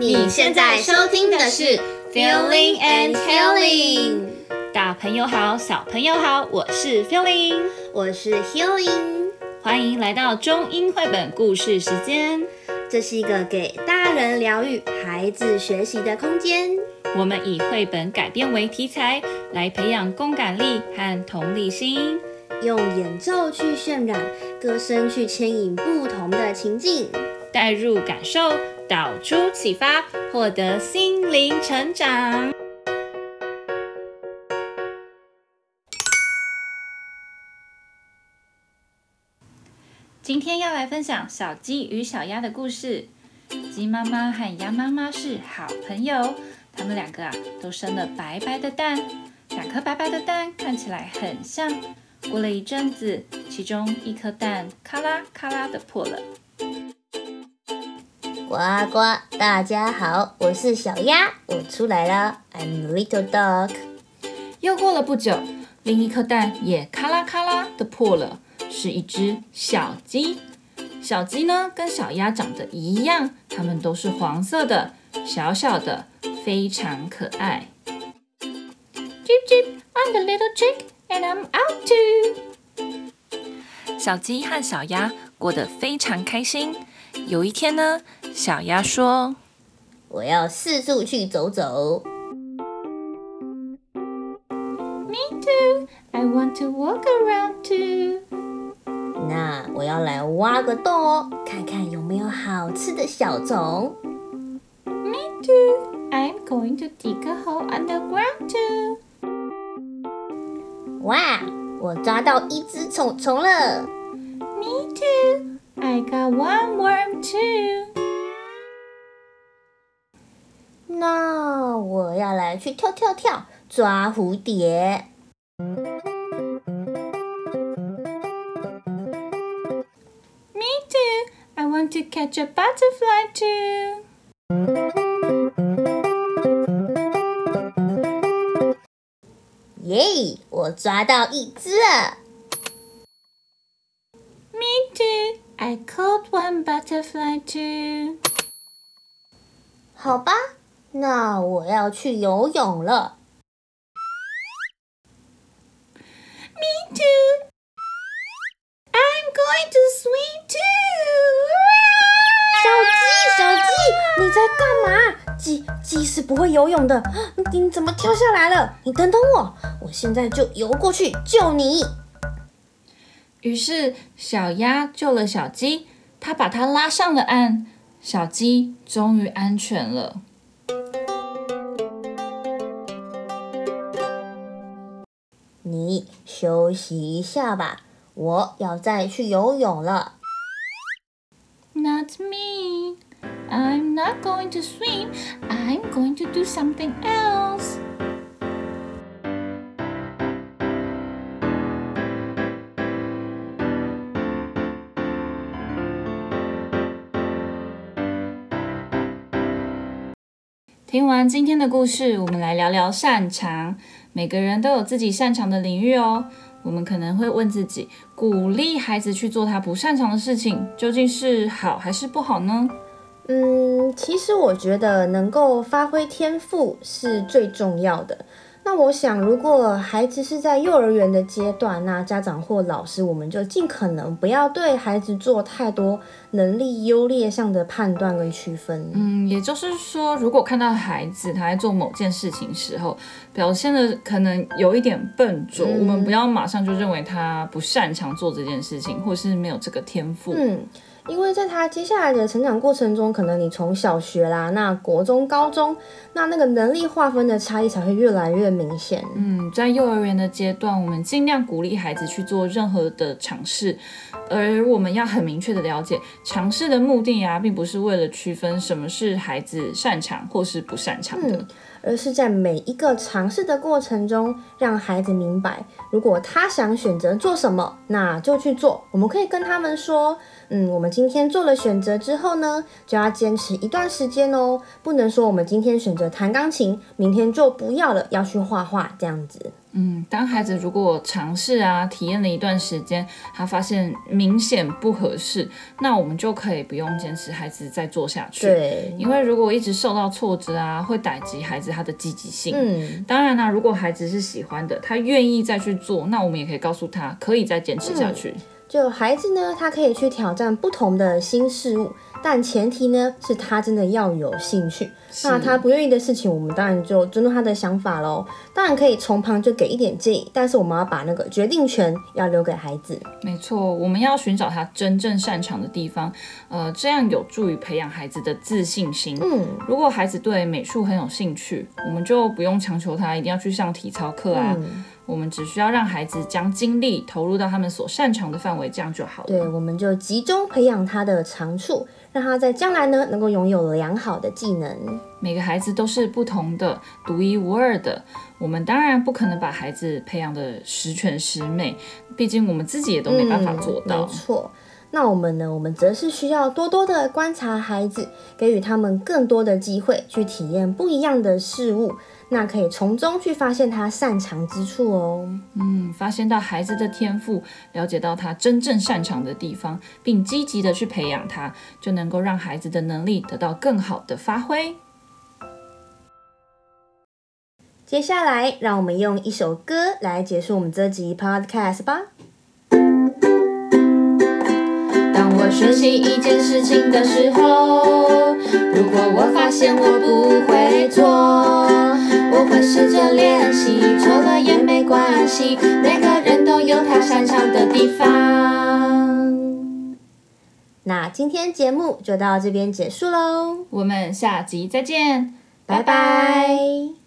你现在收听的是 Feeling and Healing。大朋友好，小朋友好，我是 Feeling，我是 Healing，欢迎来到中英绘本故事时间。这是一个给大人疗愈、孩子学习的空间。我们以绘本改编为题材，来培养共感力和同理心。用演奏去渲染，歌声去牵引不同的情境，带入感受，导出启发，获得心灵成长。今天要来分享小鸡与小鸭的故事。鸡妈妈和鸭妈妈是好朋友，他们两个啊都生了白白的蛋，两颗白白的蛋看起来很像。过了一阵子，其中一颗蛋咔啦咔啦的破了。呱呱，大家好，我是小鸭，我出来了，I'm a little dog。又过了不久，另一颗蛋也咔啦咔啦的破了，是一只小鸡。小鸡呢，跟小鸭长得一样，它们都是黄色的，小小的，非常可爱。Chip chip, I'm the little chick. And I'm out too。小鸡和小鸭过得非常开心。有一天呢，小鸭说：“我要四处去走走。” Me too. I want to walk around too. 那我要来挖个洞哦，看看有没有好吃的小虫。Me too. I'm going to dig a hole underground too. 哇！我抓到一只虫虫了。Me too. I got one worm too. 那我要来去跳跳跳，抓蝴蝶。Me too. I want to catch a butterfly too. 耶！Yeah, 我抓到一只了。Me too. I caught one butterfly too. 好吧，那我要去游泳了。Me too. I'm going to swim too. 小鸡，小鸡，你在干嘛？鸡鸡是不会游泳的，你怎么跳下来了？你等等我，我现在就游过去救你。于是小鸭救了小鸡，它把它拉上了岸，小鸡终于安全了。你休息一下吧，我要再去游泳了。Not me. I'm not going to swim. I'm going to do something else. 听完今天的故事，我们来聊聊擅长。每个人都有自己擅长的领域哦。我们可能会问自己：鼓励孩子去做他不擅长的事情，究竟是好还是不好呢？嗯，其实我觉得能够发挥天赋是最重要的。那我想，如果孩子是在幼儿园的阶段，那家长或老师，我们就尽可能不要对孩子做太多能力优劣上的判断跟区分。嗯，也就是说，如果看到孩子他在做某件事情时候，表现的可能有一点笨拙，嗯，我们不要马上就认为他不擅长做这件事情，或是没有这个天赋。嗯。因为在他接下来的成长过程中，可能你从小学啦，那国中、高中，那那个能力划分的差异才会越来越明显。嗯，在幼儿园的阶段，我们尽量鼓励孩子去做任何的尝试，而我们要很明确的了解，尝试的目的啊，并不是为了区分什么是孩子擅长或是不擅长的。嗯而是在每一个尝试的过程中，让孩子明白，如果他想选择做什么，那就去做。我们可以跟他们说，嗯，我们今天做了选择之后呢，就要坚持一段时间哦，不能说我们今天选择弹钢琴，明天就不要了，要去画画这样子。嗯，当孩子如果尝试啊，体验了一段时间，他发现明显不合适，那我们就可以不用坚持孩子再做下去。对，因为如果一直受到挫折啊，会打击孩子他的积极性。嗯，当然啦、啊，如果孩子是喜欢的，他愿意再去做，那我们也可以告诉他，可以再坚持下去。嗯就孩子呢，他可以去挑战不同的新事物，但前提呢是他真的要有兴趣。那他不愿意的事情，我们当然就尊重他的想法喽。当然可以从旁就给一点建议，但是我们要把那个决定权要留给孩子。没错，我们要寻找他真正擅长的地方，呃，这样有助于培养孩子的自信心。嗯，如果孩子对美术很有兴趣，我们就不用强求他一定要去上体操课啊。嗯我们只需要让孩子将精力投入到他们所擅长的范围，这样就好了。对，我们就集中培养他的长处，让他在将来呢能够拥有良好的技能。每个孩子都是不同的、独一无二的，我们当然不可能把孩子培养的十全十美，毕竟我们自己也都没办法做到。嗯，没错。那我们呢？我们则是需要多多的观察孩子，给予他们更多的机会去体验不一样的事物。那可以从中去发现他擅长之处哦。嗯，发现到孩子的天赋，了解到他真正擅长的地方，并积极的去培养他，就能够让孩子的能力得到更好的发挥。接下来，让我们用一首歌来结束我们这集 Podcast 吧。当我学习一件事情的时候，如果我发现我不会做。我会试着练习，错了也没关系。每个人都有他擅长的地方。那今天节目就到这边结束喽，我们下集再见，拜拜。